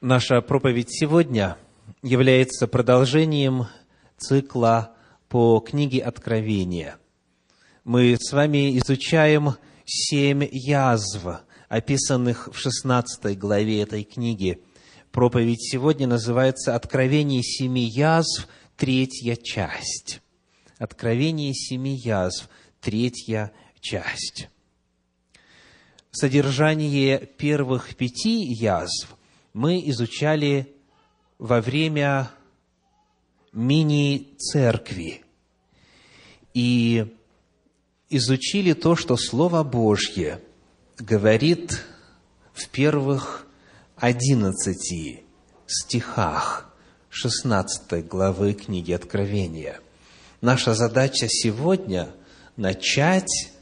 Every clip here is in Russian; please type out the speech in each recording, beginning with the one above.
Наша проповедь сегодня является продолжением цикла по книге Откровения. Мы с вами изучаем семь язв, описанных в 16 главе этой книги. Проповедь сегодня называется «Откровение семи язв, третья часть». Откровение семи язв, третья часть содержание первых пяти язв мы изучали во время мини-церкви и изучили то, что Слово Божье говорит в первых одиннадцати стихах 16 главы книги Откровения. Наша задача сегодня – начать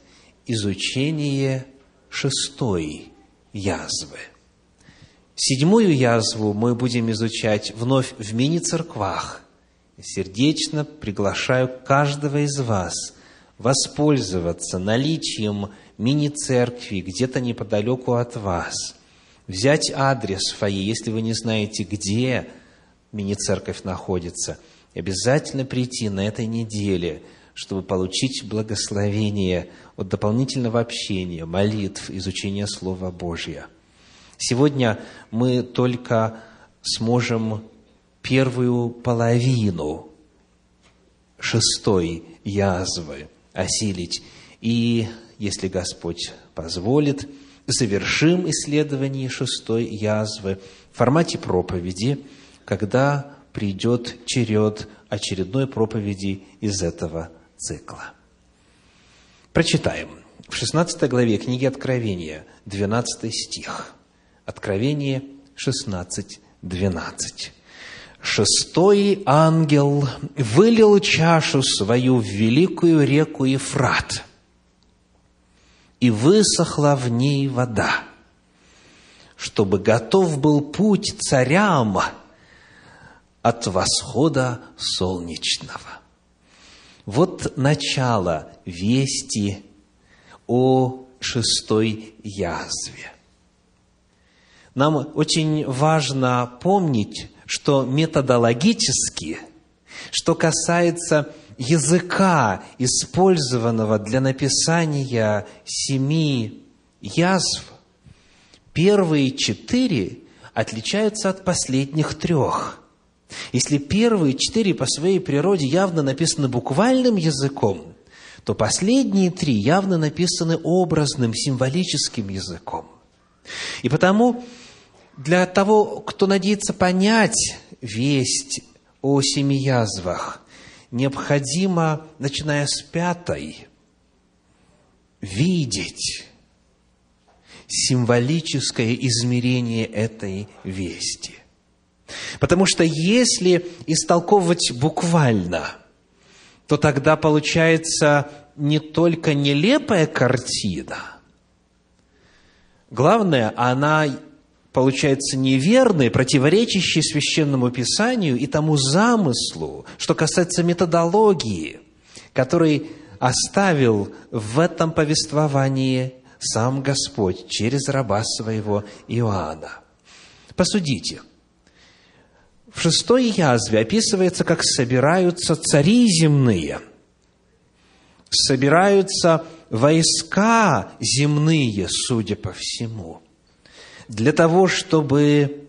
изучение шестой язвы. Седьмую язву мы будем изучать вновь в мини-церквах. Сердечно приглашаю каждого из вас воспользоваться наличием мини-церкви где-то неподалеку от вас, взять адрес фойе, если вы не знаете, где мини-церковь находится, и обязательно прийти на этой неделе – чтобы получить благословение от дополнительного общения, молитв, изучения Слова Божьего. Сегодня мы только сможем первую половину шестой язвы осилить. И, если Господь позволит, завершим исследование шестой язвы в формате проповеди, когда придет черед очередной проповеди из этого цикла. Прочитаем. В 16 главе книги Откровения, 12 стих. Откровение 16, 12. «Шестой ангел вылил чашу свою в великую реку Ефрат, и высохла в ней вода, чтобы готов был путь царям от восхода солнечного». Вот начало вести о шестой язве. Нам очень важно помнить, что методологически, что касается языка, использованного для написания семи язв, первые четыре отличаются от последних трех – если первые четыре по своей природе явно написаны буквальным языком, то последние три явно написаны образным, символическим языком. И потому для того, кто надеется понять весть о семи язвах, необходимо, начиная с пятой, видеть символическое измерение этой вести – Потому что если истолковывать буквально, то тогда получается не только нелепая картина, главное, она получается неверной, противоречащей священному писанию и тому замыслу, что касается методологии, который оставил в этом повествовании сам Господь через раба своего Иоанна. Посудите – в шестой язве описывается, как собираются цари земные, собираются войска земные, судя по всему, для того, чтобы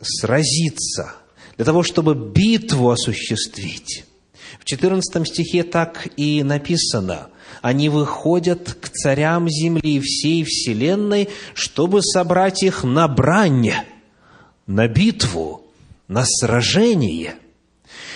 сразиться, для того, чтобы битву осуществить. В 14 стихе так и написано, они выходят к царям земли и всей вселенной, чтобы собрать их на брань, на битву, на сражение.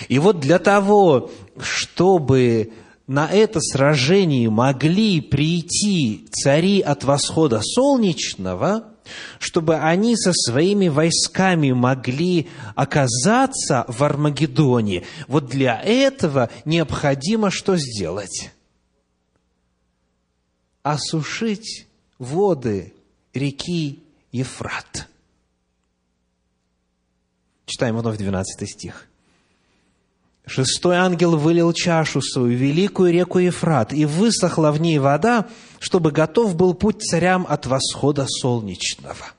И вот для того, чтобы на это сражение могли прийти цари от восхода солнечного, чтобы они со своими войсками могли оказаться в Армагеддоне, вот для этого необходимо что сделать? Осушить воды реки Ефрат – Читаем вновь 12 стих. Шестой ангел вылил чашу свою, великую реку Ефрат, и высохла в ней вода, чтобы готов был путь царям от восхода солнечного.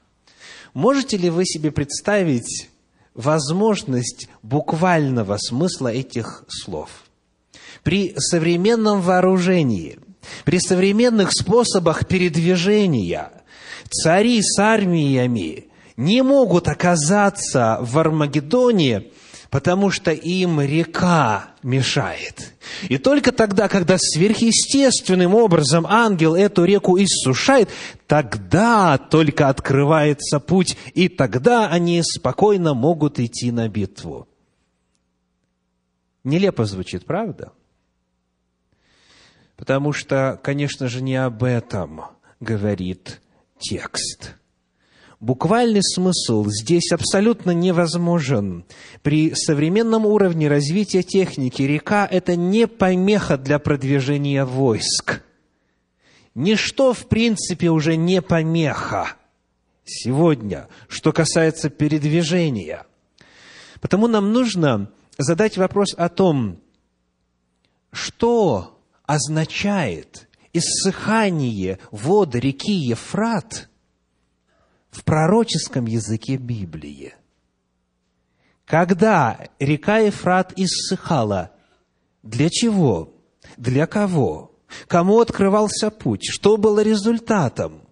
Можете ли вы себе представить возможность буквального смысла этих слов? При современном вооружении, при современных способах передвижения цари с армиями не могут оказаться в Армагеддоне потому что им река мешает. И только тогда, когда сверхъестественным образом ангел эту реку иссушает, тогда только открывается путь, и тогда они спокойно могут идти на битву. Нелепо звучит, правда? Потому что, конечно же, не об этом говорит текст – Буквальный смысл здесь абсолютно невозможен. При современном уровне развития техники река – это не помеха для продвижения войск. Ничто, в принципе, уже не помеха сегодня, что касается передвижения. Потому нам нужно задать вопрос о том, что означает иссыхание вод реки Ефрат – в пророческом языке Библии. Когда река Ефрат иссыхала, для чего? Для кого? Кому открывался путь? Что было результатом?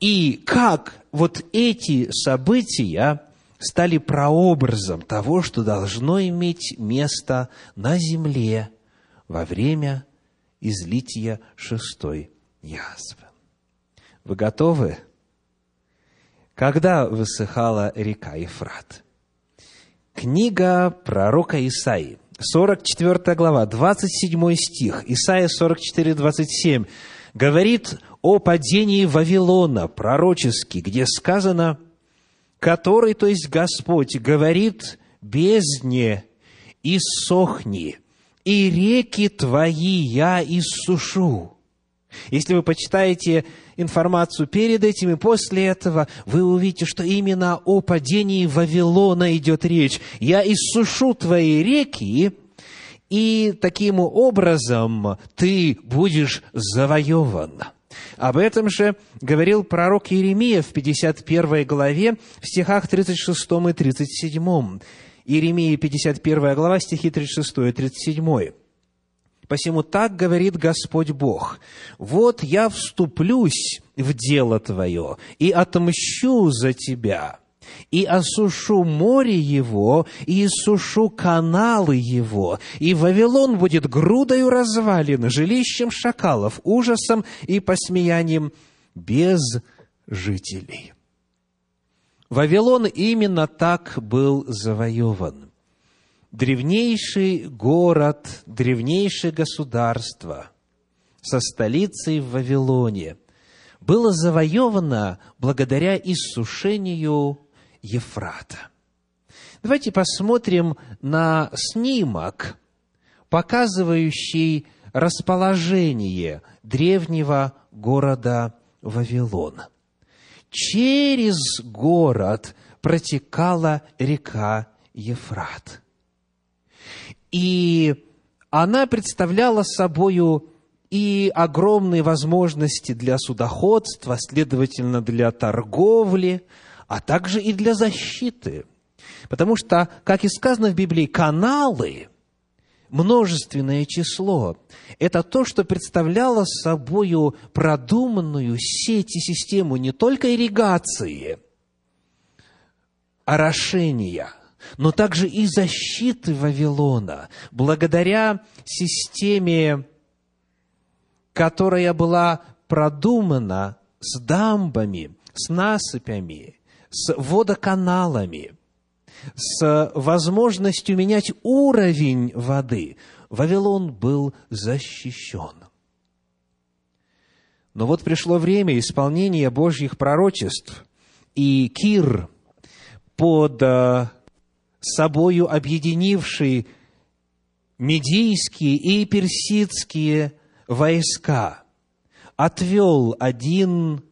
И как вот эти события стали прообразом того, что должно иметь место на земле во время излития шестой язвы. Вы готовы? Когда высыхала река Ефрат. Книга пророка Исаии, 44 глава, 27 стих, Исаия 44, 27, говорит о падении Вавилона пророчески, где сказано, который, то есть Господь, говорит бездне, иссохни, и реки твои я иссушу. Если вы почитаете информацию перед этим и после этого, вы увидите, что именно о падении Вавилона идет речь. «Я иссушу твои реки, и таким образом ты будешь завоеван». Об этом же говорил пророк Иеремия в 51 главе, в стихах 36 и 37. Иеремия, 51 глава, стихи 36 и 37. Посему так говорит Господь Бог. Вот я вступлюсь в дело твое и отмщу за тебя, и осушу море его, и иссушу каналы его, и Вавилон будет грудою развалин, жилищем шакалов, ужасом и посмеянием без жителей. Вавилон именно так был завоеван древнейший город, древнейшее государство со столицей в Вавилоне было завоевано благодаря иссушению Ефрата. Давайте посмотрим на снимок, показывающий расположение древнего города Вавилон. Через город протекала река Ефрат. И она представляла собою и огромные возможности для судоходства, следовательно, для торговли, а также и для защиты. Потому что, как и сказано в Библии, каналы, множественное число, это то, что представляло собою продуманную сеть и систему не только ирригации, орошения – но также и защиты Вавилона, благодаря системе, которая была продумана с дамбами, с насыпями, с водоканалами, с возможностью менять уровень воды, Вавилон был защищен. Но вот пришло время исполнения Божьих пророчеств, и Кир под э, собою объединивший медийские и персидские войска, отвел один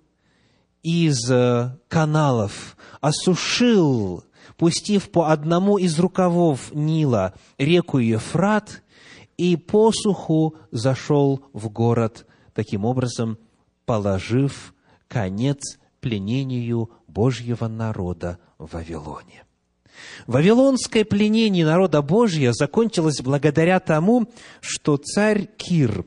из э, каналов, осушил, пустив по одному из рукавов Нила реку Ефрат, и посуху зашел в город, таким образом положив конец пленению Божьего народа в Вавилоне. Вавилонское пленение народа Божьего закончилось благодаря тому, что царь Кир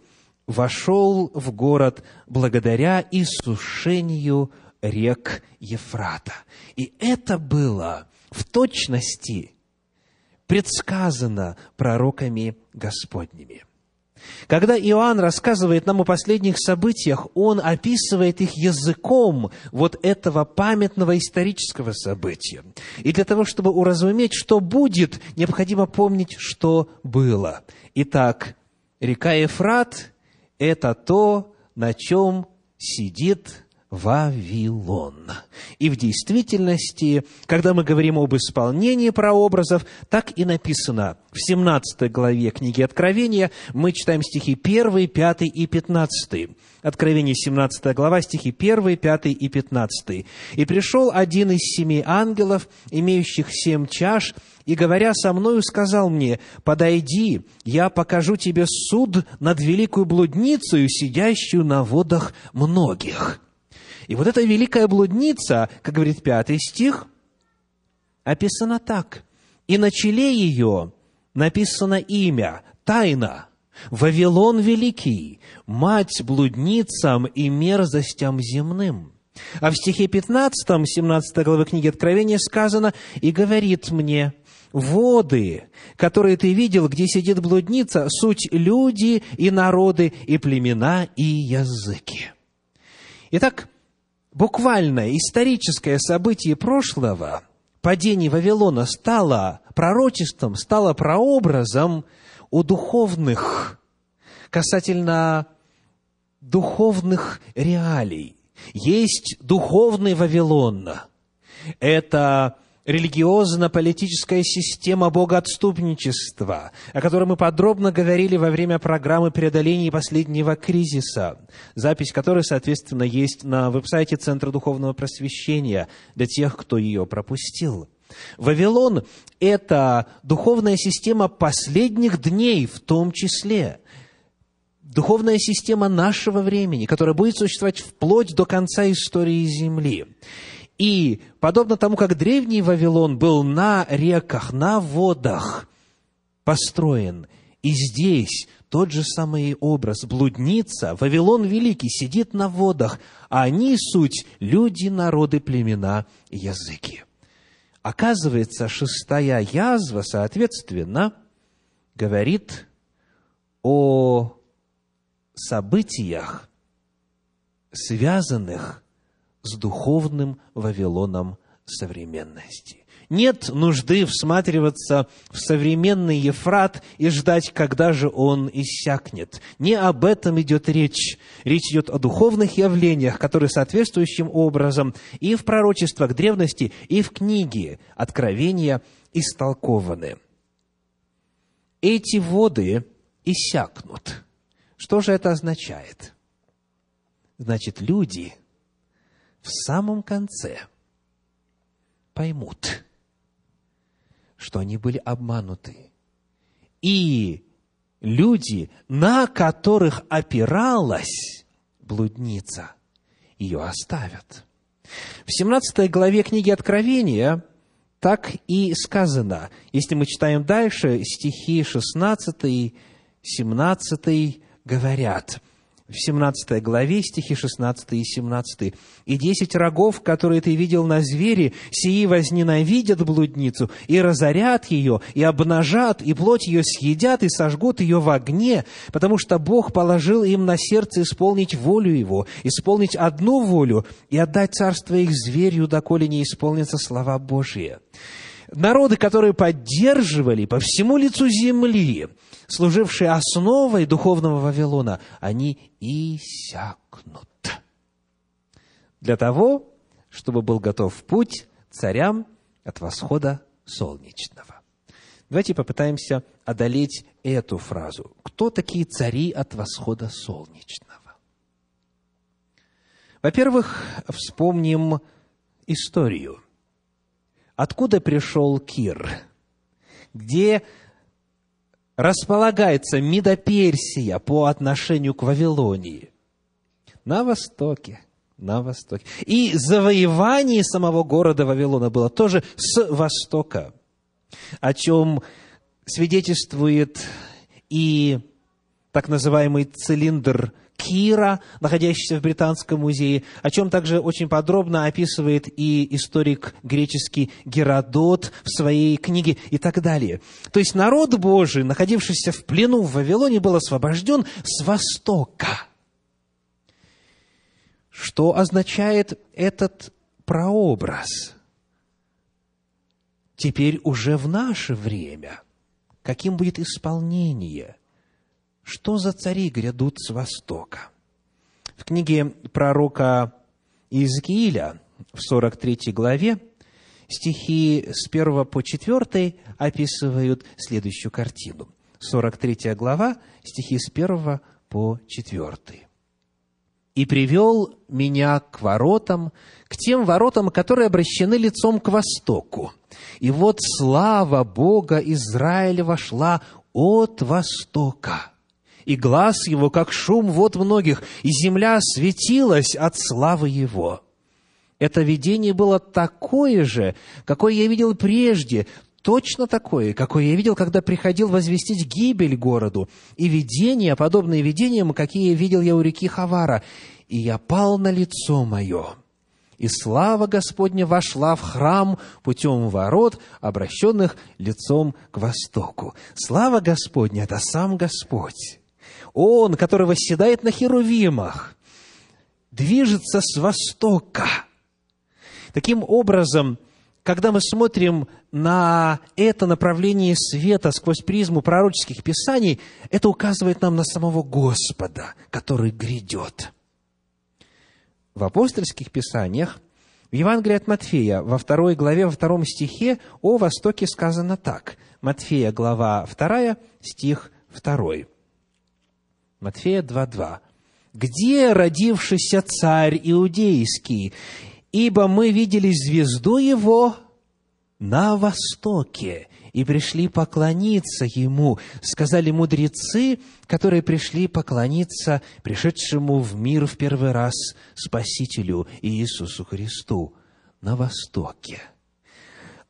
вошел в город благодаря иссушению рек Ефрата. И это было в точности предсказано пророками Господними – когда Иоанн рассказывает нам о последних событиях, он описывает их языком вот этого памятного исторического события. И для того, чтобы уразуметь, что будет, необходимо помнить, что было. Итак, река Ефрат – это то, на чем сидит Вавилон. И в действительности, когда мы говорим об исполнении прообразов, так и написано в 17 главе книги Откровения, мы читаем стихи 1, 5 и 15. Откровение, 17 глава, стихи 1, 5 и 15. «И пришел один из семи ангелов, имеющих семь чаш, и, говоря со мною, сказал мне, «Подойди, я покажу тебе суд над великую блудницей, сидящую на водах многих». И вот эта великая блудница, как говорит пятый стих, описана так. И на челе ее написано имя, тайна, Вавилон Великий, мать блудницам и мерзостям земным. А в стихе 15, 17 главы книги Откровения сказано, «И говорит мне, воды, которые ты видел, где сидит блудница, суть люди и народы, и племена, и языки». Итак, буквальное историческое событие прошлого, падение Вавилона, стало пророчеством, стало прообразом у духовных, касательно духовных реалий. Есть духовный Вавилон. Это религиозно-политическая система богоотступничества, о которой мы подробно говорили во время программы преодоления последнего кризиса, запись которой, соответственно, есть на веб-сайте Центра Духовного Просвещения для тех, кто ее пропустил. Вавилон – это духовная система последних дней в том числе – духовная система нашего времени, которая будет существовать вплоть до конца истории Земли. И подобно тому, как древний Вавилон был на реках, на водах построен, и здесь тот же самый образ. Блудница, Вавилон Великий, сидит на водах, а они суть люди, народы, племена, языки. Оказывается, шестая язва, соответственно, говорит о событиях, связанных с духовным Вавилоном современности. Нет нужды всматриваться в современный Ефрат и ждать, когда же он иссякнет. Не об этом идет речь. Речь идет о духовных явлениях, которые соответствующим образом и в пророчествах древности, и в книге Откровения истолкованы. Эти воды иссякнут. Что же это означает? Значит, люди – в самом конце поймут, что они были обмануты. И люди, на которых опиралась блудница, ее оставят. В 17 главе книги Откровения так и сказано. Если мы читаем дальше, стихи 16, 17 говорят – в 17 главе, стихи 16 и 17. «И десять рогов, которые ты видел на звере, сии возненавидят блудницу, и разорят ее, и обнажат, и плоть ее съедят, и сожгут ее в огне, потому что Бог положил им на сердце исполнить волю Его, исполнить одну волю, и отдать царство их зверю, доколе не исполнятся слова Божие» народы, которые поддерживали по всему лицу земли, служившие основой духовного Вавилона, они иссякнут. Для того, чтобы был готов путь царям от восхода солнечного. Давайте попытаемся одолеть эту фразу. Кто такие цари от восхода солнечного? Во-первых, вспомним историю. Откуда пришел Кир? Где располагается Мидоперсия по отношению к Вавилонии? На востоке, на востоке. И завоевание самого города Вавилона было тоже с востока, о чем свидетельствует и так называемый цилиндр Кира, находящийся в Британском музее, о чем также очень подробно описывает и историк греческий Геродот в своей книге и так далее. То есть народ Божий, находившийся в плену в Вавилоне, был освобожден с востока. Что означает этот прообраз? Теперь уже в наше время. Каким будет исполнение – что за цари грядут с востока? В книге пророка Иезекииля в 43 главе стихи с 1 по 4 описывают следующую картину. 43 глава, стихи с 1 по 4. «И привел меня к воротам, к тем воротам, которые обращены лицом к востоку. И вот слава Бога Израиля вошла от востока» и глаз его, как шум вод многих, и земля светилась от славы его. Это видение было такое же, какое я видел прежде, точно такое, какое я видел, когда приходил возвестить гибель городу, и видения, подобные видениям, какие видел я у реки Хавара, и я пал на лицо мое. И слава Господня вошла в храм путем ворот, обращенных лицом к востоку. Слава Господня – это сам Господь. Он, который восседает на херувимах, движется с востока. Таким образом, когда мы смотрим на это направление света сквозь призму пророческих писаний, это указывает нам на самого Господа, который грядет. В апостольских писаниях, в Евангелии от Матфея, во второй главе, во втором стихе о Востоке сказано так. Матфея, глава 2, стих 2. Матфея 2.2. «Где родившийся царь иудейский? Ибо мы видели звезду его на востоке и пришли поклониться ему, сказали мудрецы, которые пришли поклониться пришедшему в мир в первый раз Спасителю Иисусу Христу на востоке.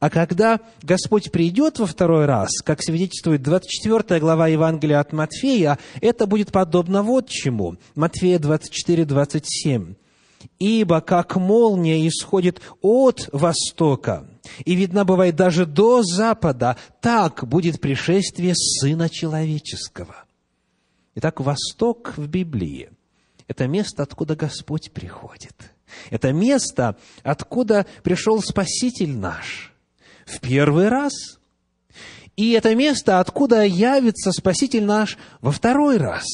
А когда Господь придет во второй раз, как свидетельствует 24 глава Евангелия от Матфея, это будет подобно вот чему. Матфея 24, 27. «Ибо как молния исходит от востока, и видна бывает даже до запада, так будет пришествие Сына Человеческого». Итак, Восток в Библии – это место, откуда Господь приходит. Это место, откуда пришел Спаситель наш – в первый раз. И это место, откуда явится Спаситель наш во второй раз.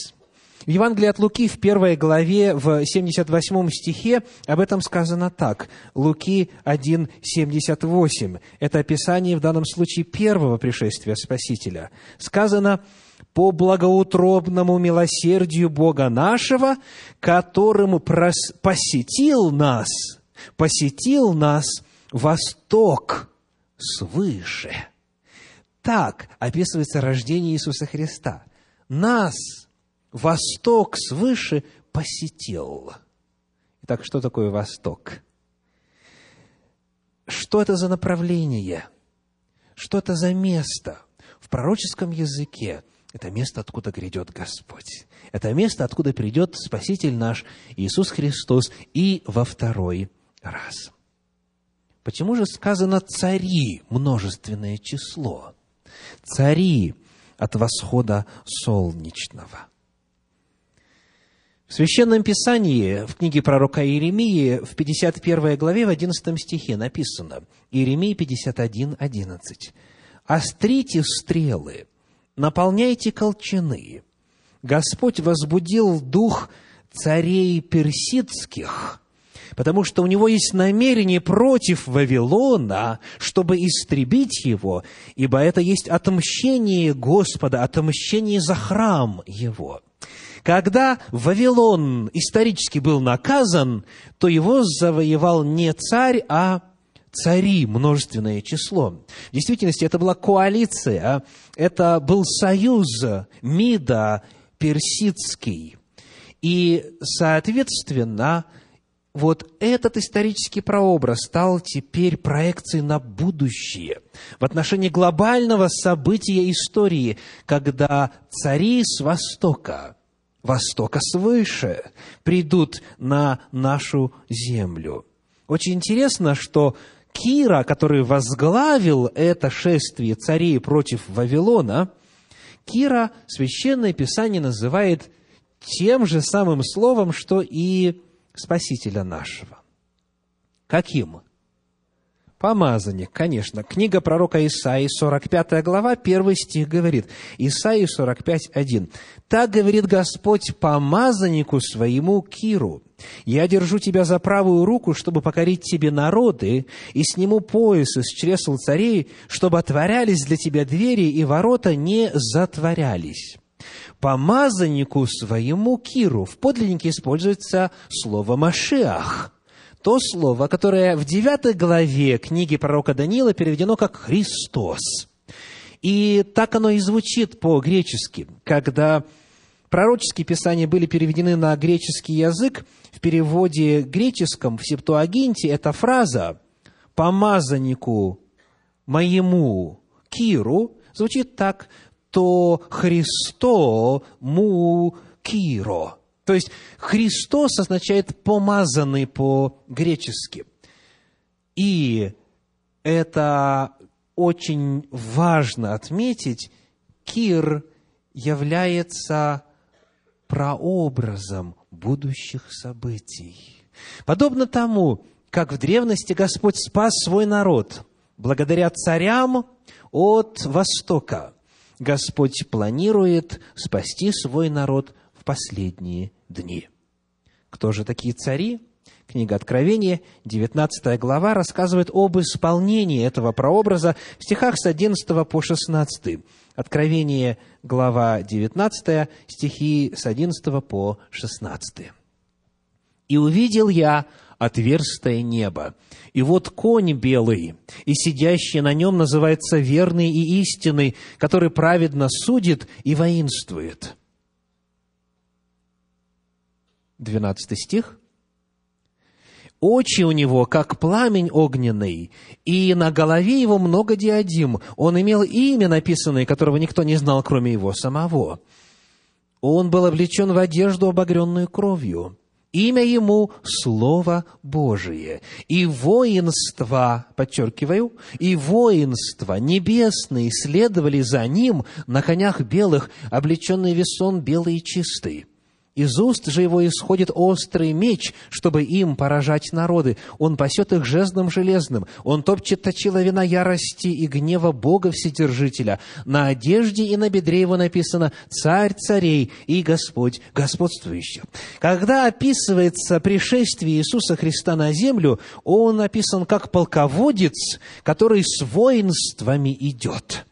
В Евангелии от Луки в первой главе, в 78 стихе, об этом сказано так. Луки 1, 78. Это описание в данном случае первого пришествия Спасителя. Сказано, по благоутробному милосердию Бога нашего, которым посетил нас, посетил нас Восток свыше. Так описывается рождение Иисуса Христа. Нас Восток свыше посетил. Итак, что такое Восток? Что это за направление? Что это за место? В пророческом языке это место, откуда грядет Господь. Это место, откуда придет Спаситель наш Иисус Христос и во второй раз. Почему же сказано «цари» множественное число? Цари от восхода солнечного. В Священном Писании, в книге пророка Иеремии, в 51 главе, в 11 стихе написано, Иеремия 51, 11. «Острите стрелы, наполняйте колчаны. Господь возбудил дух царей персидских, потому что у него есть намерение против Вавилона, чтобы истребить его, ибо это есть отмщение Господа, отмщение за храм его. Когда Вавилон исторически был наказан, то его завоевал не царь, а цари, множественное число. В действительности это была коалиция, это был союз МИДа персидский. И, соответственно, вот этот исторический прообраз стал теперь проекцией на будущее, в отношении глобального события истории, когда цари с Востока, Востока свыше, придут на нашу землю. Очень интересно, что Кира, который возглавил это шествие царей против Вавилона, Кира Священное Писание называет тем же самым словом, что и Спасителя нашего. Каким? Помазанник, конечно. Книга пророка Исаии, 45 глава, 1 стих говорит. Исаии 45, 1. «Так говорит Господь помазаннику своему Киру, я держу тебя за правую руку, чтобы покорить тебе народы, и сниму пояс из чресл царей, чтобы отворялись для тебя двери, и ворота не затворялись» помазаннику своему Киру. В подлиннике используется слово «машиах», то слово, которое в девятой главе книги пророка Даниила переведено как «Христос». И так оно и звучит по-гречески. Когда пророческие писания были переведены на греческий язык, в переводе греческом, в Септуагинте, эта фраза «помазаннику моему Киру» звучит так то Христо му киро. То есть Христос означает помазанный по-гречески. И это очень важно отметить, Кир является прообразом будущих событий. Подобно тому, как в древности Господь спас свой народ благодаря царям от Востока – Господь планирует спасти свой народ в последние дни. Кто же такие цари? Книга Откровения, 19 глава, рассказывает об исполнении этого прообраза в стихах с 11 по 16. Откровение, глава 19, стихи с 11 по 16. «И увидел я отверстое небо. И вот конь белый, и сидящий на нем называется верный и истинный, который праведно судит и воинствует. Двенадцатый стих. Очи у него, как пламень огненный, и на голове его много диадим. Он имел имя написанное, которого никто не знал, кроме его самого. Он был облечен в одежду, обогренную кровью Имя ему – Слово Божие. И воинства, подчеркиваю, и воинства небесные следовали за ним на конях белых, облеченные весон белый и чистый. Из уст же его исходит острый меч, чтобы им поражать народы. Он пасет их жезлом железным. Он топчет точила вина ярости и гнева Бога Вседержителя. На одежде и на бедре его написано «Царь царей и Господь господствующий». Когда описывается пришествие Иисуса Христа на землю, он описан как полководец, который с воинствами идет.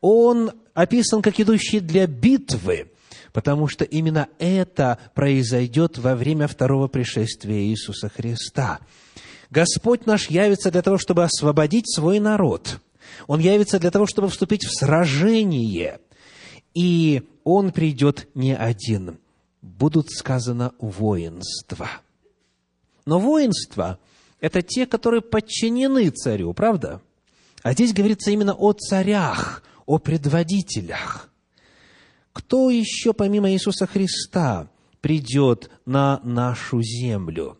Он описан как идущий для битвы – потому что именно это произойдет во время второго пришествия Иисуса Христа. Господь наш явится для того, чтобы освободить свой народ. Он явится для того, чтобы вступить в сражение. И Он придет не один. Будут сказано воинства. Но воинства – это те, которые подчинены царю, правда? А здесь говорится именно о царях, о предводителях – кто еще помимо Иисуса Христа придет на нашу землю?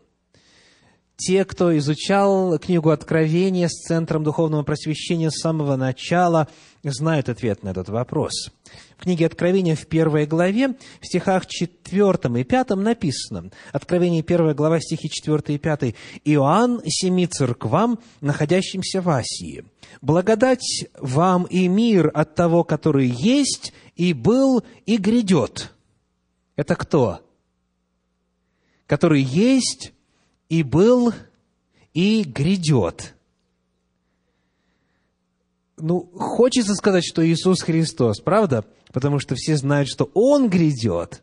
Те, кто изучал книгу Откровения с Центром Духовного Просвещения с самого начала, знают ответ на этот вопрос. В книге Откровения в первой главе, в стихах 4 и 5 написано, Откровение 1 глава, стихи 4 и 5, «Иоанн семи церквам, находящимся в Асии, благодать вам и мир от того, который есть, и был, и грядет. Это кто? Который есть, и был, и грядет. Ну, хочется сказать, что Иисус Христос, правда? Потому что все знают, что Он грядет.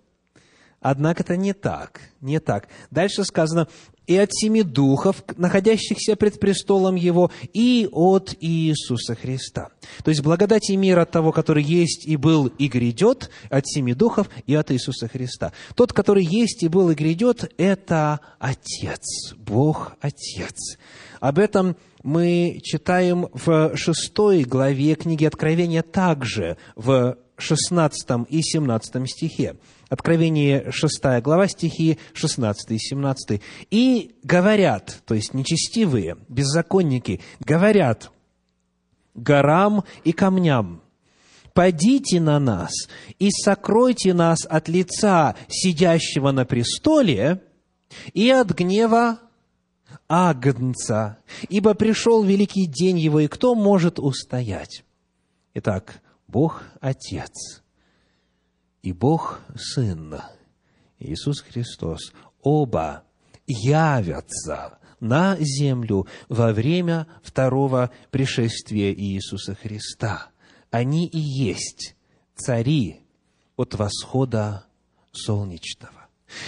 Однако это не так, не так. Дальше сказано, и от семи духов, находящихся пред престолом Его, и от Иисуса Христа. То есть благодать и мир от того, который есть и был и грядет, от семи духов и от Иисуса Христа. Тот, который есть и был и грядет, это Отец, Бог Отец. Об этом мы читаем в шестой главе книги Откровения также, в 16 и 17 стихе. Откровение 6 глава, стихи 16 и 17. «И говорят, то есть нечестивые, беззаконники, говорят горам и камням, «Падите на нас и сокройте нас от лица сидящего на престоле и от гнева Агнца, ибо пришел великий день его, и кто может устоять?» Итак, Бог Отец – и Бог Сын, Иисус Христос, оба явятся на землю во время второго пришествия Иисуса Христа. Они и есть цари от восхода солнечного.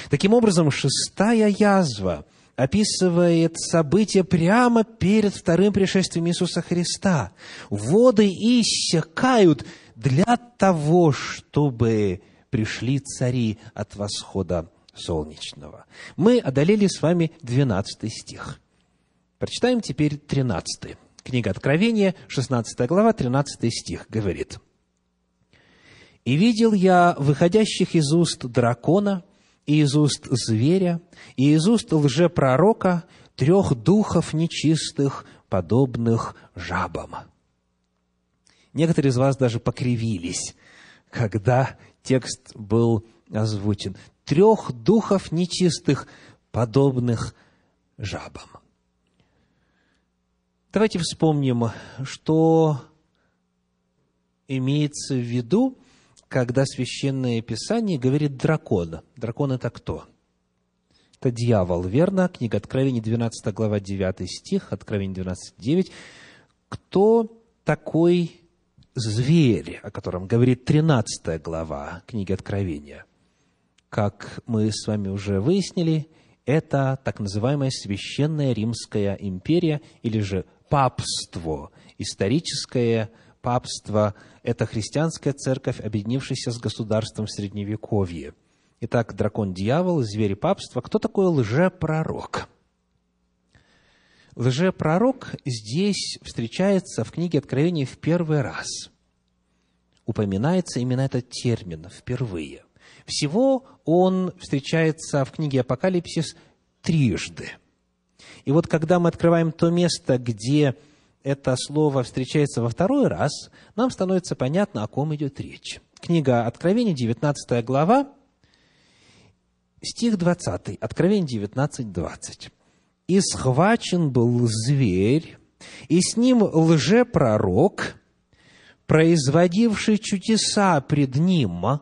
Таким образом, шестая язва описывает события прямо перед вторым пришествием Иисуса Христа. Воды иссякают для того, чтобы пришли цари от восхода солнечного. Мы одолели с вами 12 стих. Прочитаем теперь 13. Книга Откровения, 16 глава, 13 стих говорит. «И видел я выходящих из уст дракона, и из уст зверя, и из уст лжепророка трех духов нечистых, подобных жабам». Некоторые из вас даже покривились, когда текст был озвучен. Трех духов нечистых, подобных жабам. Давайте вспомним, что имеется в виду, когда Священное Писание говорит дракон. Дракон – это кто? Это дьявол, верно? Книга Откровений, 12 глава, 9 стих, Откровение 12, 9. Кто такой зверь, о котором говорит 13 глава книги Откровения, как мы с вами уже выяснили, это так называемая Священная Римская империя или же папство, историческое папство – это христианская церковь, объединившаяся с государством в Средневековье. Итак, дракон-дьявол, зверь и папство. Кто такой лжепророк? Лжепророк здесь встречается в книге Откровения в первый раз. Упоминается именно этот термин впервые. Всего он встречается в книге Апокалипсис трижды. И вот когда мы открываем то место, где это слово встречается во второй раз, нам становится понятно, о ком идет речь. Книга Откровения, 19 глава, стих 20, Откровение 19, 20 и схвачен был зверь, и с ним лжепророк, производивший чудеса пред ним,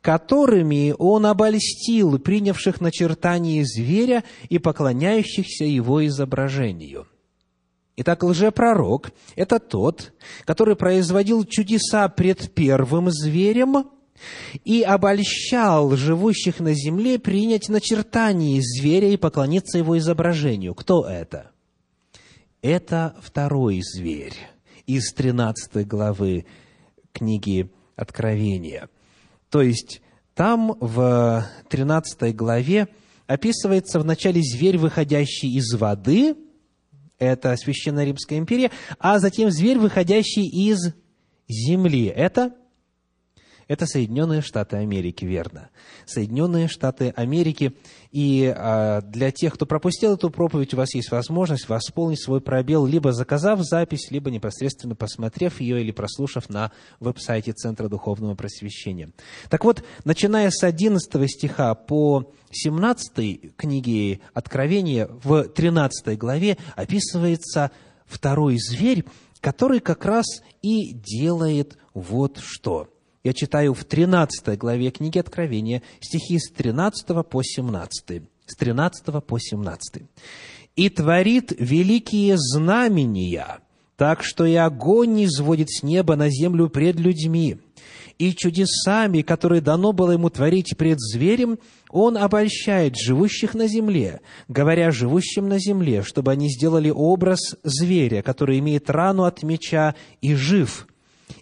которыми он обольстил принявших начертание зверя и поклоняющихся его изображению. Итак, лжепророк – это тот, который производил чудеса пред первым зверем – и обольщал живущих на земле принять начертание зверя и поклониться его изображению. Кто это? Это второй зверь из 13 главы книги Откровения. То есть, там в 13 главе описывается вначале зверь, выходящий из воды, это Священная Римская империя, а затем зверь, выходящий из земли, это это Соединенные Штаты Америки, верно. Соединенные Штаты Америки. И а, для тех, кто пропустил эту проповедь, у вас есть возможность восполнить свой пробел, либо заказав запись, либо непосредственно посмотрев ее или прослушав на веб-сайте Центра Духовного Просвещения. Так вот, начиная с 11 стиха по 17 книге Откровения, в 13 главе описывается второй зверь, который как раз и делает вот что – я читаю в 13 главе книги Откровения стихи с 13 по 17. С 13 по 17. «И творит великие знамения так что и огонь изводит с неба на землю пред людьми, и чудесами, которые дано было ему творить пред зверем, он обольщает живущих на земле, говоря живущим на земле, чтобы они сделали образ зверя, который имеет рану от меча и жив.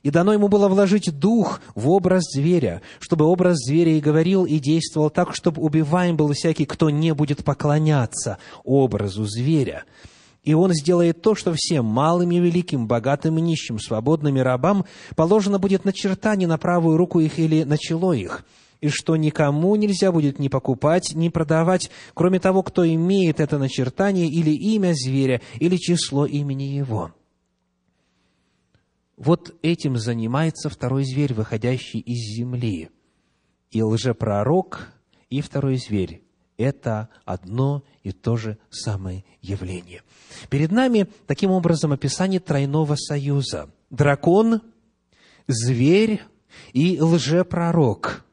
И дано ему было вложить дух в образ зверя, чтобы образ зверя и говорил, и действовал так, чтобы убиваем был всякий, кто не будет поклоняться образу зверя. И он сделает то, что всем, малым и великим, богатым и нищим, свободным и рабам, положено будет начертание на правую руку их или на чело их, и что никому нельзя будет ни покупать, ни продавать, кроме того, кто имеет это начертание или имя зверя, или число имени его». Вот этим занимается второй зверь, выходящий из земли. И лжепророк, и второй зверь – это одно и то же самое явление. Перед нами, таким образом, описание тройного союза. Дракон, зверь и лжепророк.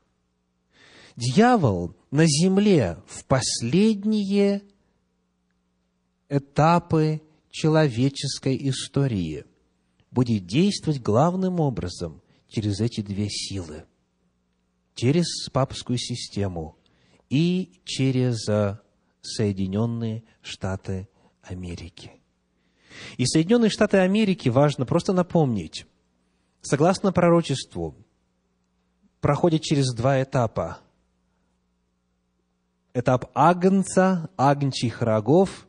Дьявол на земле в последние этапы человеческой истории будет действовать главным образом через эти две силы. Через папскую систему и через Соединенные Штаты Америки. И Соединенные Штаты Америки, важно просто напомнить, согласно пророчеству, проходят через два этапа. Этап агнца, агнчих рогов,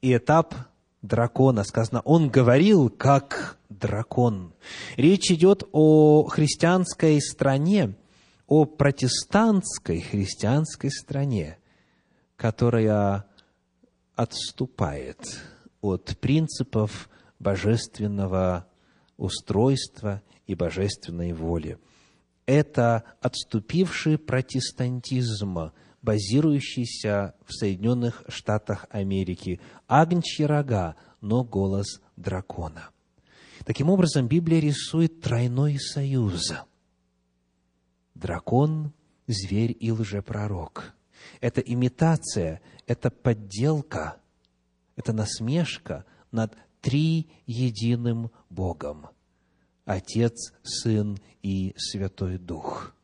и этап дракона. Сказано, он говорил как дракон. Речь идет о христианской стране, о протестантской христианской стране, которая отступает от принципов божественного устройства и божественной воли. Это отступивший протестантизм, базирующийся в Соединенных Штатах Америки. Агнчьи рога, но голос дракона. Таким образом, Библия рисует тройной союз. Дракон, зверь и лжепророк. Это имитация, это подделка, это насмешка над триединым Богом. Отец, Сын и Святой Дух.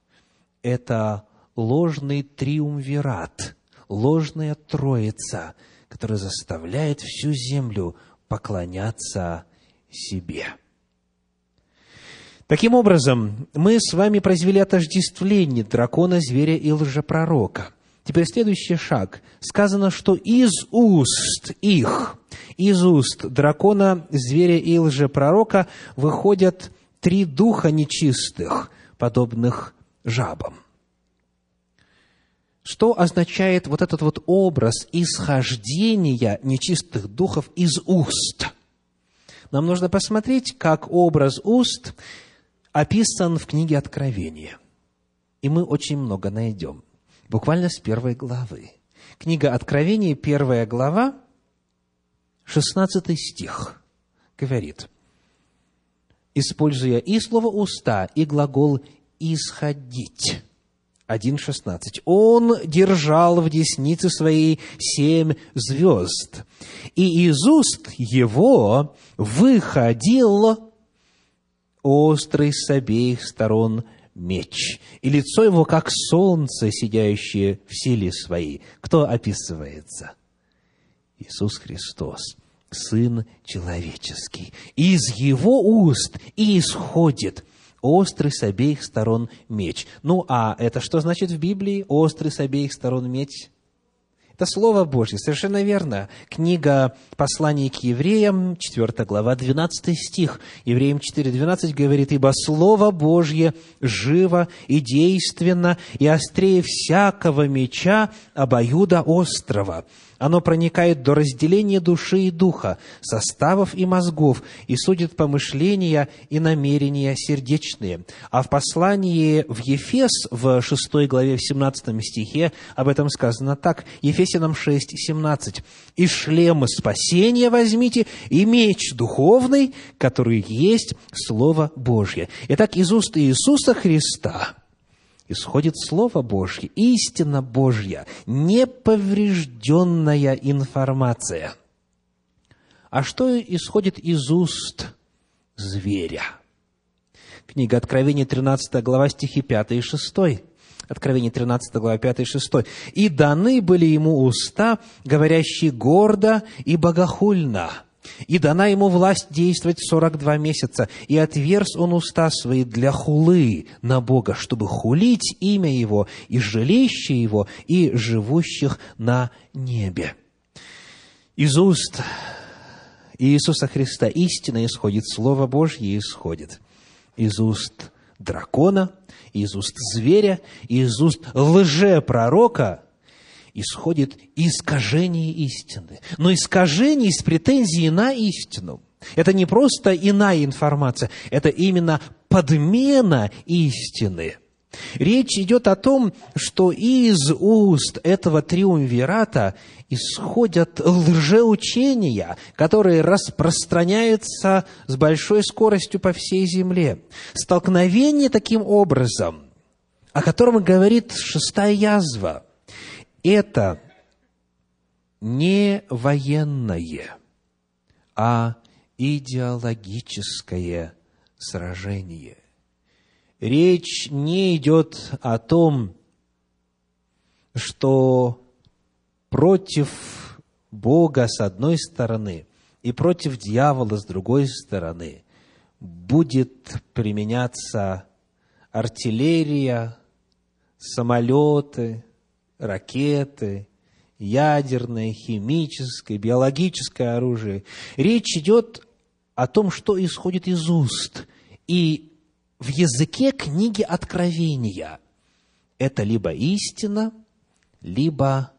Это ложный триумвират, ложная троица, которая заставляет всю землю поклоняться себе. Таким образом, мы с вами произвели отождествление дракона, зверя и лжепророка. Теперь следующий шаг. Сказано, что из уст их, из уст дракона, зверя и лжепророка выходят три духа нечистых, подобных жабам. Что означает вот этот вот образ исхождения нечистых духов из уст – нам нужно посмотреть, как образ уст описан в книге Откровения. И мы очень много найдем. Буквально с первой главы. Книга Откровения, первая глава, 16 стих, говорит, используя и слово «уста», и глагол «исходить». 1.16. «Он держал в деснице своей семь звезд, и из уст его выходил острый с обеих сторон меч, и лицо его, как солнце, сидящее в силе своей». Кто описывается? Иисус Христос, Сын человеческий. Из его уст и исходит – острый с обеих сторон меч. Ну, а это что значит в Библии? Острый с обеих сторон меч? Это Слово Божье, совершенно верно. Книга «Послание к евреям», 4 глава, 12 стих. Евреям 4.12 говорит, «Ибо Слово Божье живо и действенно, и острее всякого меча обоюда острова, оно проникает до разделения души и духа, составов и мозгов, и судит помышления и намерения сердечные. А в послании в Ефес, в 6 главе, в 17 стихе, об этом сказано так, Ефесянам 6, 17. «И шлем спасения возьмите, и меч духовный, который есть Слово Божье». Итак, из уст Иисуса Христа – исходит Слово Божье, истина Божья, неповрежденная информация. а что исходит из уст зверя? Книга Откровения, 13 глава, стихи 5 и 6. Откровение 13 глава 5 и 6. «И даны были ему уста, говорящие гордо и богохульно, и дана ему власть действовать сорок два месяца, и отверз он уста свои для хулы на Бога, чтобы хулить имя Его, и жилище Его, и живущих на небе». Из уст Иисуса Христа истина исходит, Слово Божье исходит. Из уст дракона, из уст зверя, из уст лжепророка исходит искажение истины. Но искажение с претензией на истину. Это не просто иная информация, это именно подмена истины. Речь идет о том, что из уст этого триумвирата исходят лжеучения, которые распространяются с большой скоростью по всей земле. Столкновение таким образом, о котором говорит шестая язва, это не военное, а идеологическое сражение. Речь не идет о том, что против Бога с одной стороны и против дьявола с другой стороны будет применяться артиллерия, самолеты, ракеты, ядерное, химическое, биологическое оружие. Речь идет о том, что исходит из уст. И в языке книги Откровения это либо истина, либо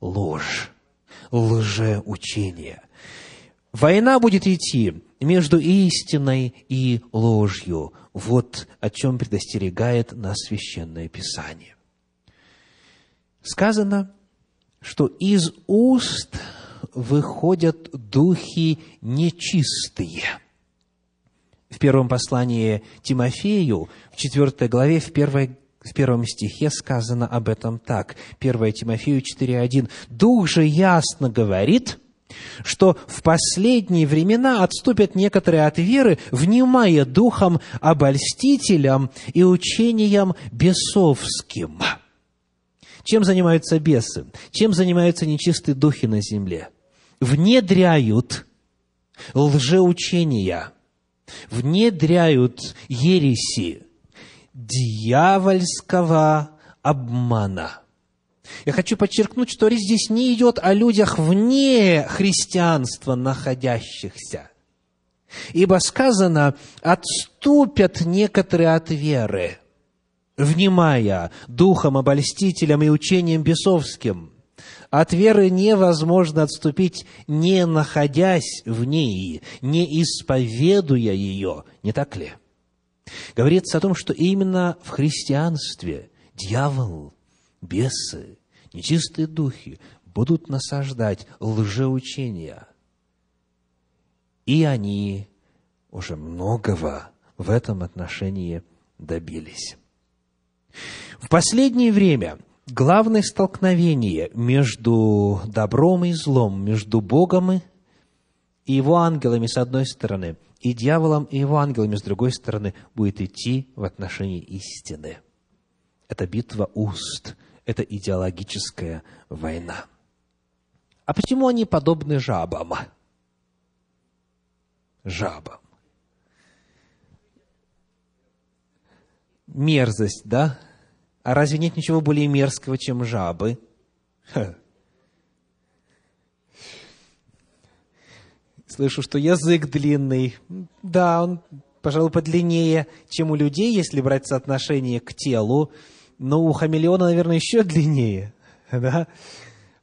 ложь, лжеучение. Война будет идти между истиной и ложью. Вот о чем предостерегает нас Священное Писание. Сказано, что из уст выходят духи нечистые. В первом послании Тимофею, в четвертой главе, в первой в первом стихе сказано об этом так. 1 Тимофею 4.1. «Дух же ясно говорит, что в последние времена отступят некоторые от веры, внимая духом обольстителям и учениям бесовским». Чем занимаются бесы? Чем занимаются нечистые духи на земле? Внедряют лжеучения, внедряют ереси, дьявольского обмана. Я хочу подчеркнуть, что речь здесь не идет о людях вне христианства находящихся. Ибо сказано, отступят некоторые от веры, внимая духом обольстителям и учением бесовским. От веры невозможно отступить, не находясь в ней, не исповедуя ее, не так ли? Говорится о том, что именно в христианстве дьявол, бесы, нечистые духи будут насаждать лжеучения. И они уже многого в этом отношении добились. В последнее время главное столкновение между добром и злом, между Богом и его ангелами с одной стороны – и дьяволом, и его ангелами, с другой стороны, будет идти в отношении истины. Это битва уст, это идеологическая война. А почему они подобны жабам? Жабам. Мерзость, да? А разве нет ничего более мерзкого, чем жабы? Ха. Слышу, что язык длинный. Да, он, пожалуй, подлиннее, чем у людей, если брать соотношение к телу. Но у хамелеона, наверное, еще длиннее. Да?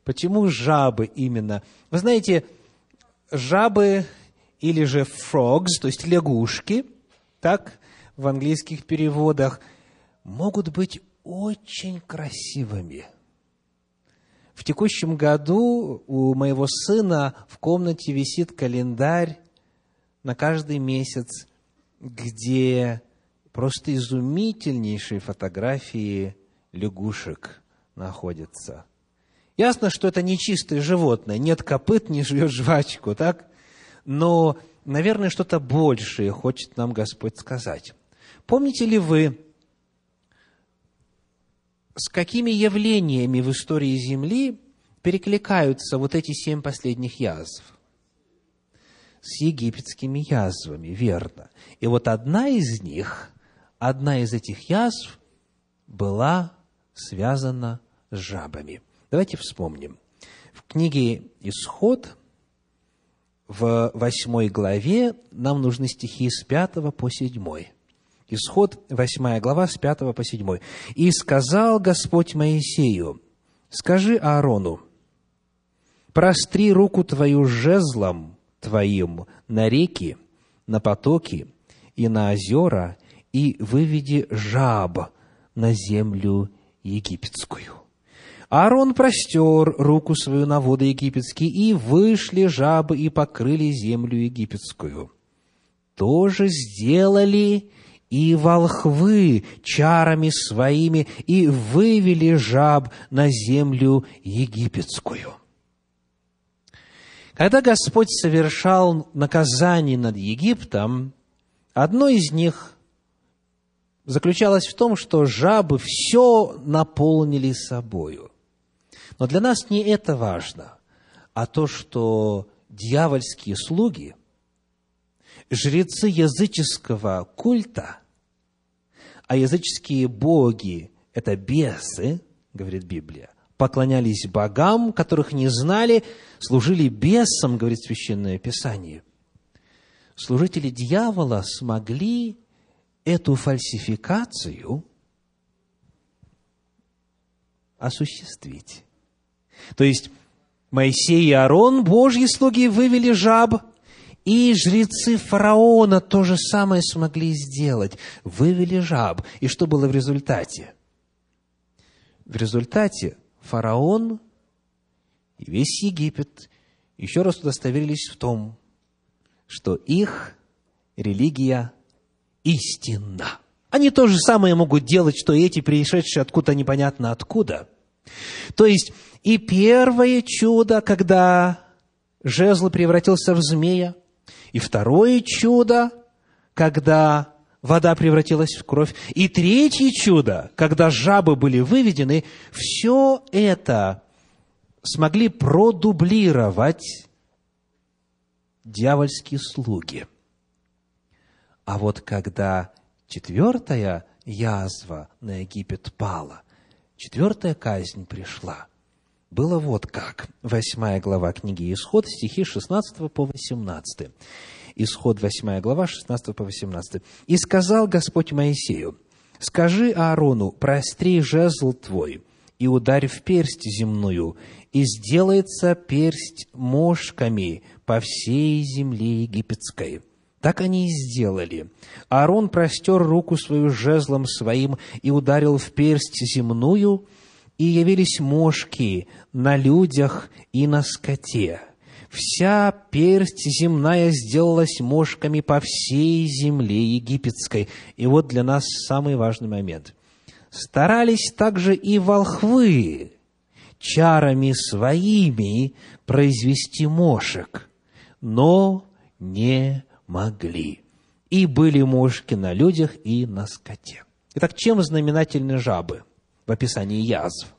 Почему жабы именно? Вы знаете, жабы или же frogs, то есть лягушки, так, в английских переводах, могут быть очень красивыми – в текущем году у моего сына в комнате висит календарь на каждый месяц, где просто изумительнейшие фотографии лягушек находятся. Ясно, что это не чистое животное, нет копыт, не жует жвачку, так? но, наверное, что-то большее хочет нам Господь сказать. Помните ли вы, с какими явлениями в истории Земли перекликаются вот эти семь последних язв? С египетскими язвами, верно. И вот одна из них, одна из этих язв была связана с жабами. Давайте вспомним. В книге «Исход» в восьмой главе нам нужны стихи с пятого по седьмой. Исход, восьмая глава, с пятого по седьмой. «И сказал Господь Моисею, скажи Аарону, простри руку твою жезлом твоим на реки, на потоки и на озера, и выведи жаб на землю египетскую». Аарон простер руку свою на воды египетские, и вышли жабы и покрыли землю египетскую. Тоже сделали и волхвы чарами своими, и вывели жаб на землю египетскую. Когда Господь совершал наказание над Египтом, одно из них заключалось в том, что жабы все наполнили собою. Но для нас не это важно, а то, что дьявольские слуги, жрецы языческого культа, а языческие боги – это бесы, говорит Библия, поклонялись богам, которых не знали, служили бесам, говорит Священное Писание. Служители дьявола смогли эту фальсификацию осуществить. То есть Моисей и Аарон, Божьи слуги, вывели жаб, и жрецы фараона то же самое смогли сделать. Вывели жаб. И что было в результате? В результате фараон и весь Египет еще раз удостоверились в том, что их религия истинна. Они то же самое могут делать, что эти, пришедшие откуда непонятно откуда. То есть, и первое чудо, когда жезл превратился в змея, и второе чудо, когда вода превратилась в кровь, и третье чудо, когда жабы были выведены, все это смогли продублировать дьявольские слуги. А вот когда четвертая язва на Египет пала, четвертая казнь пришла. Было вот как. Восьмая глава книги Исход, стихи 16 по 18. Исход, восьмая глава, 16 по 18. «И сказал Господь Моисею, скажи Аарону, простри жезл твой, и ударь в персть земную, и сделается персть мошками по всей земле египетской». Так они и сделали. Аарон простер руку свою жезлом своим и ударил в персть земную, и явились мошки на людях и на скоте. Вся персть земная сделалась мошками по всей земле египетской. И вот для нас самый важный момент. Старались также и волхвы чарами своими произвести мошек, но не могли. И были мошки на людях и на скоте. Итак, чем знаменательны жабы в описании язв?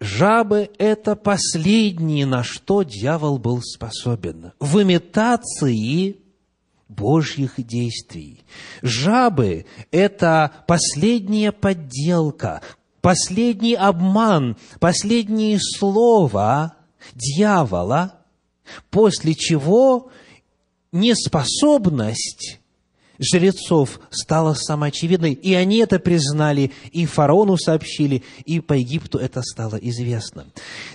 Жабы – это последнее, на что дьявол был способен. В имитации Божьих действий. Жабы – это последняя подделка, последний обман, последнее слово дьявола, после чего неспособность жрецов стала самоочевидной, и они это признали, и фараону сообщили, и по Египту это стало известно.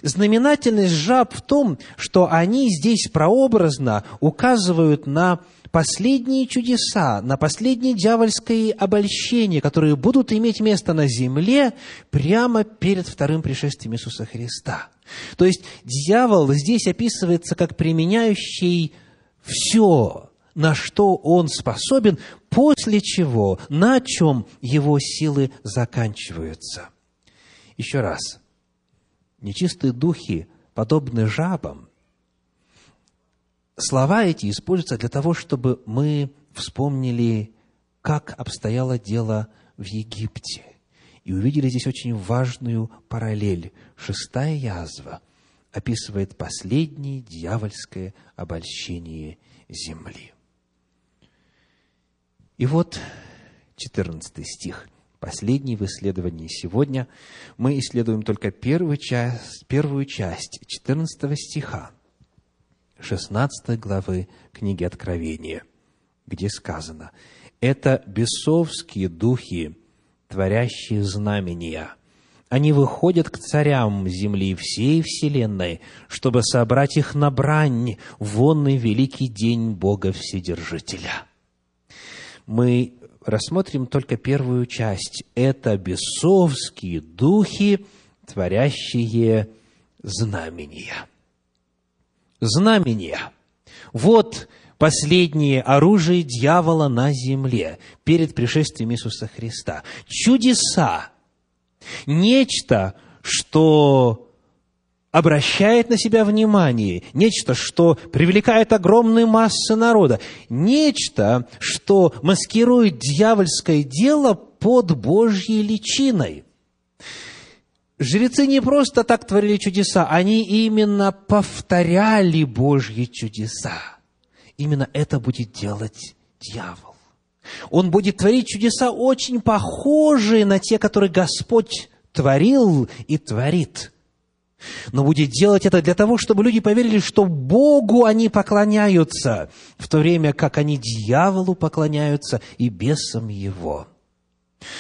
Знаменательность жаб в том, что они здесь прообразно указывают на последние чудеса, на последнее дьявольское обольщение, которые будут иметь место на земле прямо перед вторым пришествием Иисуса Христа. То есть дьявол здесь описывается как применяющий все, на что он способен, после чего, на чем его силы заканчиваются. Еще раз, нечистые духи, подобны жабам, слова эти используются для того, чтобы мы вспомнили, как обстояло дело в Египте. И увидели здесь очень важную параллель. Шестая язва описывает последнее дьявольское обольщение земли. И вот 14 стих, последний в исследовании сегодня. Мы исследуем только первую часть, первую часть 14 стиха 16 главы книги Откровения, где сказано, «Это бесовские духи, творящие знамения. Они выходят к царям земли всей вселенной, чтобы собрать их на брань в вонный великий день Бога Вседержителя». Мы рассмотрим только первую часть. Это бесовские духи, творящие знамения. Знамения. Вот последнее оружие дьявола на земле перед пришествием Иисуса Христа. Чудеса. Нечто, что обращает на себя внимание, нечто, что привлекает огромные массы народа, нечто, что маскирует дьявольское дело под Божьей личиной. Жрецы не просто так творили чудеса, они именно повторяли Божьи чудеса. Именно это будет делать дьявол. Он будет творить чудеса очень похожие на те, которые Господь творил и творит – но будет делать это для того, чтобы люди поверили, что Богу они поклоняются, в то время как они дьяволу поклоняются и бесам его.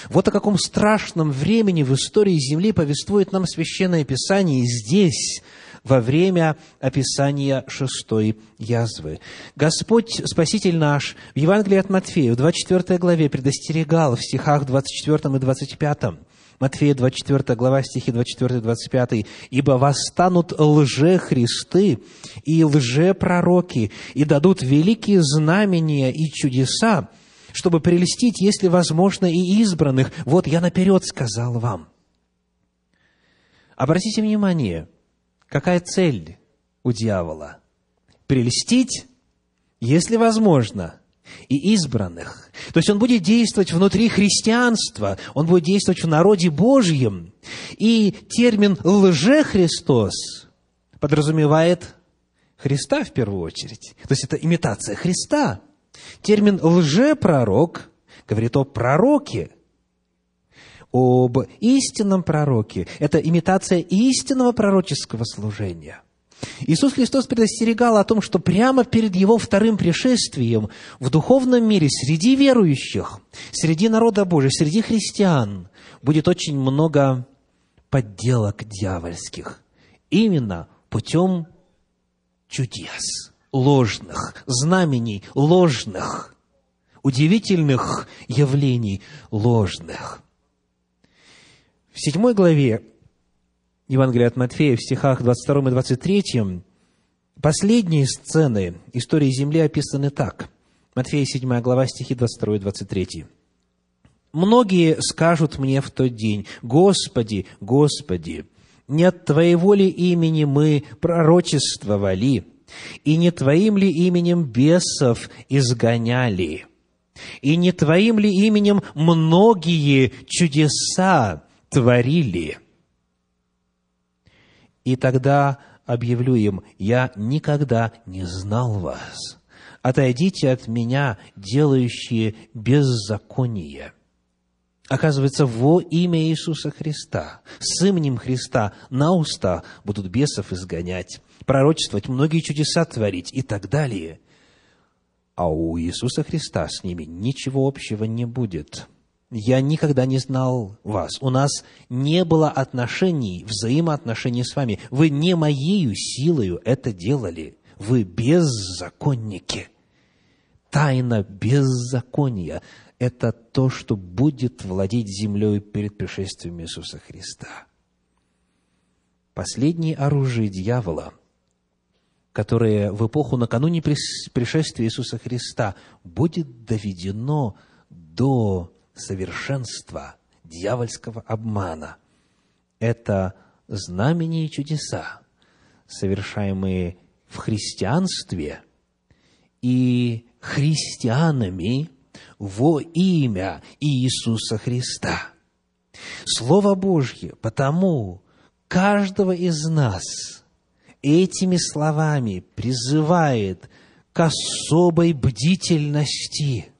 Вот о каком страшном времени в истории Земли повествует нам Священное Писание здесь, во время описания шестой язвы. Господь, Спаситель наш, в Евангелии от Матфея, в 24 главе предостерегал в стихах 24 и 25 Матфея 24 глава, стихи 24-25. «Ибо восстанут лже-христы и лже-пророки, и дадут великие знамения и чудеса, чтобы прелестить, если возможно, и избранных. Вот я наперед сказал вам». Обратите внимание, какая цель у дьявола? Прелестить, если возможно, и избранных. То есть он будет действовать внутри христианства, он будет действовать в народе Божьем. И термин «лже-Христос» подразумевает Христа в первую очередь. То есть это имитация Христа. Термин «лжепророк» говорит о пророке, об истинном пророке. Это имитация истинного пророческого служения – Иисус Христос предостерегал о том, что прямо перед Его вторым пришествием в духовном мире, среди верующих, среди народа Божия, среди христиан, будет очень много подделок дьявольских. Именно путем чудес, ложных, знамений ложных, удивительных явлений ложных. В седьмой главе Евангелия от Матфея в стихах 22 и 23 последние сцены истории Земли описаны так. Матфея 7 глава, стихи 22 и 23. «Многие скажут мне в тот день, Господи, Господи, не от Твоего ли имени мы пророчествовали, и не Твоим ли именем бесов изгоняли, и не Твоим ли именем многие чудеса творили?» И тогда объявлю им, я никогда не знал вас. Отойдите от меня, делающие беззаконие. Оказывается, во имя Иисуса Христа, с именем Христа на уста будут бесов изгонять, пророчествовать, многие чудеса творить и так далее. А у Иисуса Христа с ними ничего общего не будет – я никогда не знал вас. У нас не было отношений, взаимоотношений с вами. Вы не моею силою это делали. Вы беззаконники. Тайна беззакония – это то, что будет владеть землей перед пришествием Иисуса Христа. Последнее оружие дьявола, которое в эпоху накануне пришествия Иисуса Христа будет доведено до совершенства дьявольского обмана. Это знамения и чудеса, совершаемые в христианстве и христианами во имя Иисуса Христа. Слово Божье потому каждого из нас этими словами призывает к особой бдительности.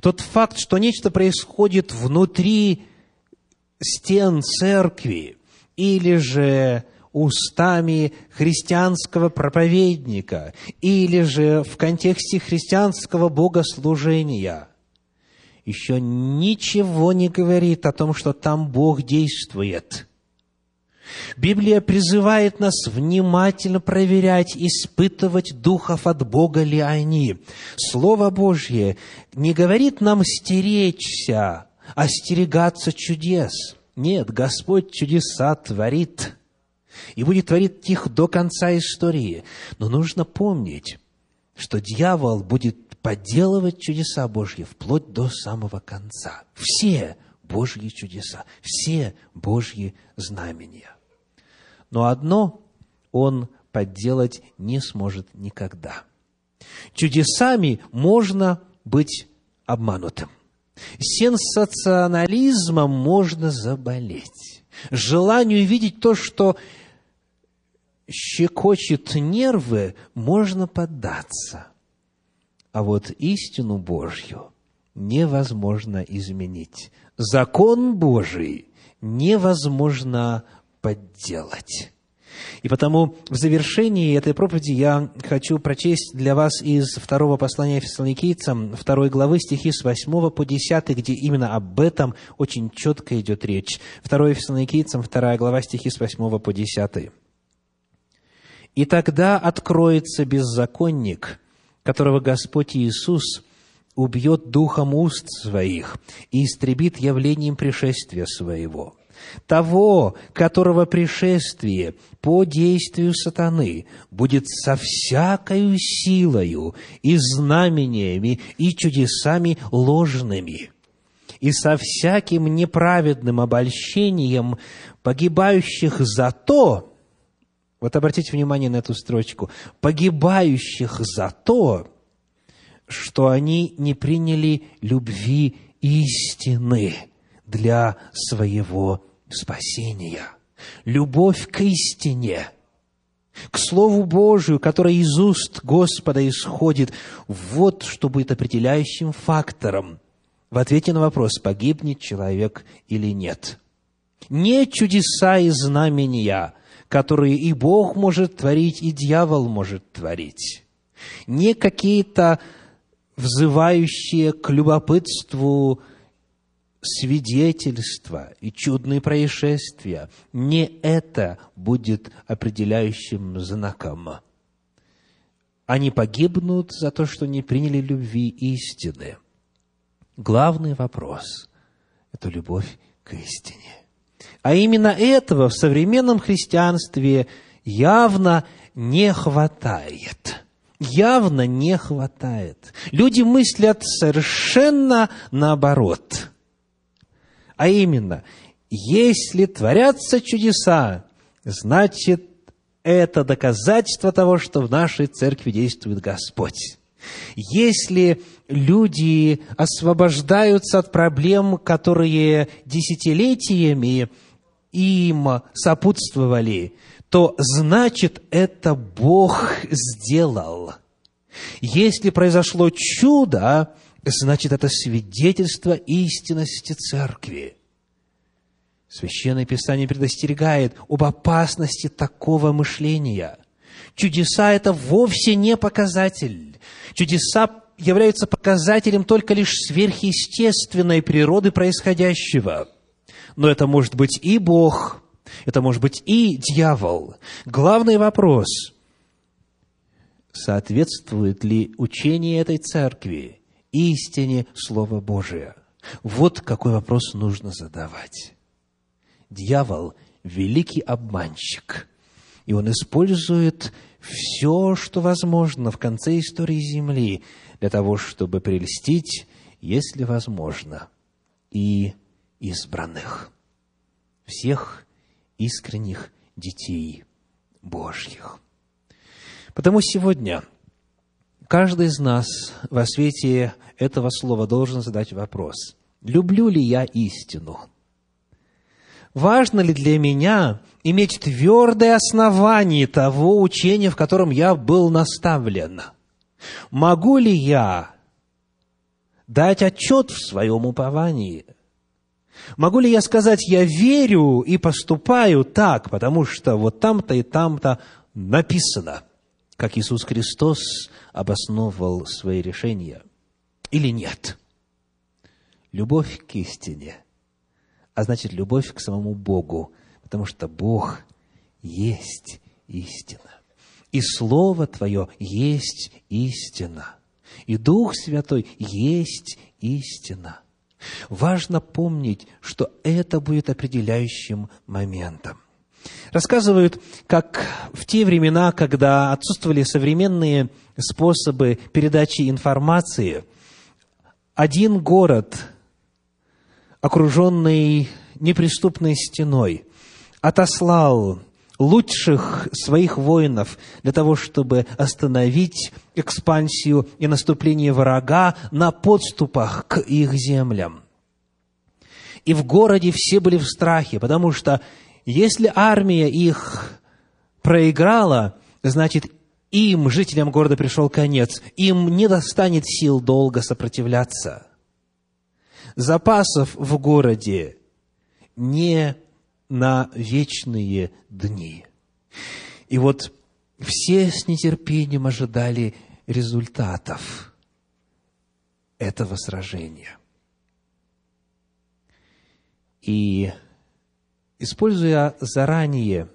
Тот факт, что нечто происходит внутри стен церкви или же устами христианского проповедника или же в контексте христианского богослужения еще ничего не говорит о том, что там Бог действует. Библия призывает нас внимательно проверять, испытывать духов от Бога ли они. Слово Божье не говорит нам стеречься, остерегаться чудес. Нет, Господь чудеса творит – и будет творить их до конца истории. Но нужно помнить, что дьявол будет подделывать чудеса Божьи вплоть до самого конца. Все Божьи чудеса, все Божьи знамения. Но одно он подделать не сможет никогда. Чудесами можно быть обманутым. Сенсационализмом можно заболеть. Желанию видеть то, что щекочет нервы, можно поддаться. А вот истину Божью невозможно изменить. Закон Божий невозможно подделать. И потому в завершении этой проповеди я хочу прочесть для вас из второго послания фессалоникийцам, второй главы, стихи с 8 по 10, где именно об этом очень четко идет речь. Второе фессалоникийцам, вторая глава, стихи с 8 по 10. И тогда откроется беззаконник, которого Господь Иисус убьет духом уст своих и истребит явлением пришествия своего. Того, которого пришествие по действию сатаны будет со всякою силою и знамениями и чудесами ложными, и со всяким неправедным обольщением погибающих за то, вот обратите внимание на эту строчку. «Погибающих за то, что они не приняли любви истины для своего спасения». Любовь к истине, к Слову Божию, которое из уст Господа исходит, вот что будет определяющим фактором в ответе на вопрос, погибнет человек или нет. Не чудеса и знамения – которые и Бог может творить, и дьявол может творить. Не какие-то взывающие к любопытству свидетельства и чудные происшествия. Не это будет определяющим знаком. Они погибнут за то, что не приняли любви истины. Главный вопрос – это любовь к истине. А именно этого в современном христианстве явно не хватает. Явно не хватает. Люди мыслят совершенно наоборот. А именно, если творятся чудеса, значит, это доказательство того, что в нашей церкви действует Господь. Если люди освобождаются от проблем, которые десятилетиями им сопутствовали, то значит это Бог сделал. Если произошло чудо, значит это свидетельство истинности церкви. Священное Писание предостерегает об опасности такого мышления. Чудеса – это вовсе не показатель. Чудеса являются показателем только лишь сверхъестественной природы происходящего – но это может быть и Бог, это может быть и дьявол. Главный вопрос – соответствует ли учение этой церкви истине Слова Божия? Вот какой вопрос нужно задавать. Дьявол – великий обманщик, и он использует все, что возможно в конце истории Земли для того, чтобы прельстить, если возможно, и избранных, всех искренних детей Божьих. Потому сегодня каждый из нас во свете этого слова должен задать вопрос, люблю ли я истину? Важно ли для меня иметь твердое основание того учения, в котором я был наставлен? Могу ли я дать отчет в своем уповании? Могу ли я сказать, я верю и поступаю так, потому что вот там-то и там-то написано, как Иисус Христос обосновывал свои решения, или нет? Любовь к истине, а значит, любовь к самому Богу, потому что Бог есть истина. И Слово Твое есть истина. И Дух Святой есть истина. Важно помнить, что это будет определяющим моментом. Рассказывают, как в те времена, когда отсутствовали современные способы передачи информации, один город, окруженный неприступной стеной, отослал лучших своих воинов для того, чтобы остановить экспансию и наступление врага на подступах к их землям. И в городе все были в страхе, потому что если армия их проиграла, значит, им, жителям города, пришел конец. Им не достанет сил долго сопротивляться. Запасов в городе не на вечные дни. И вот все с нетерпением ожидали результатов этого сражения. И используя заранее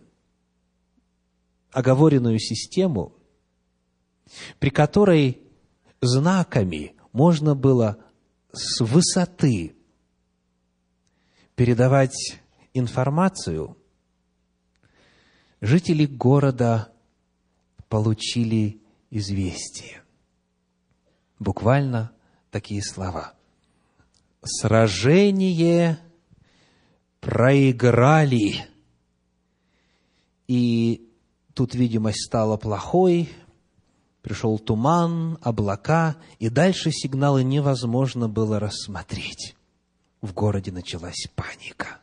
оговоренную систему, при которой знаками можно было с высоты передавать информацию, жители города получили известие. Буквально такие слова. Сражение проиграли. И тут видимость стала плохой, пришел туман, облака, и дальше сигналы невозможно было рассмотреть. В городе началась паника.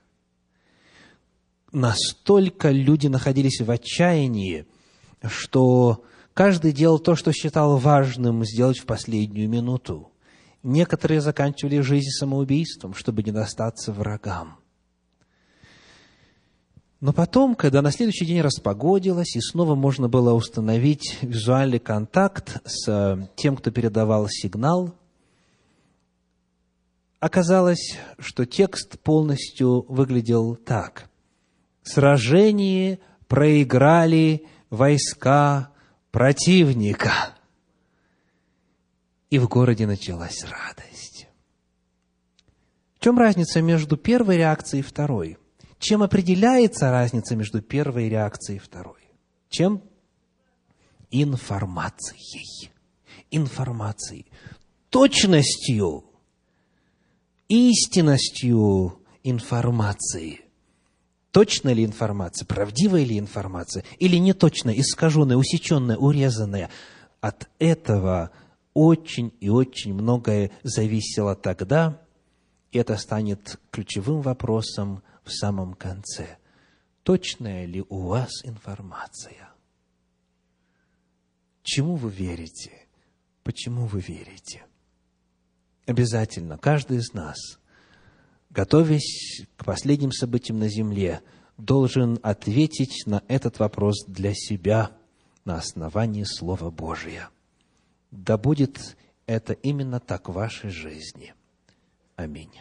Настолько люди находились в отчаянии, что каждый делал то, что считал важным сделать в последнюю минуту. Некоторые заканчивали жизнь самоубийством, чтобы не достаться врагам. Но потом, когда на следующий день распогодилось, и снова можно было установить визуальный контакт с э, тем, кто передавал сигнал, оказалось, что текст полностью выглядел так. «Сражение проиграли войска противника». И в городе началась радость. В чем разница между первой реакцией и второй – чем определяется разница между первой реакцией и второй? Чем? Информацией. Информацией. Точностью, истинностью информации. Точна ли информация, правдивая ли информация, или не точно, искаженная, усеченная, урезанная. От этого очень и очень многое зависело тогда, и это станет ключевым вопросом в самом конце. Точная ли у вас информация? Чему вы верите? Почему вы верите? Обязательно каждый из нас, готовясь к последним событиям на земле, должен ответить на этот вопрос для себя на основании Слова Божия. Да будет это именно так в вашей жизни. Аминь.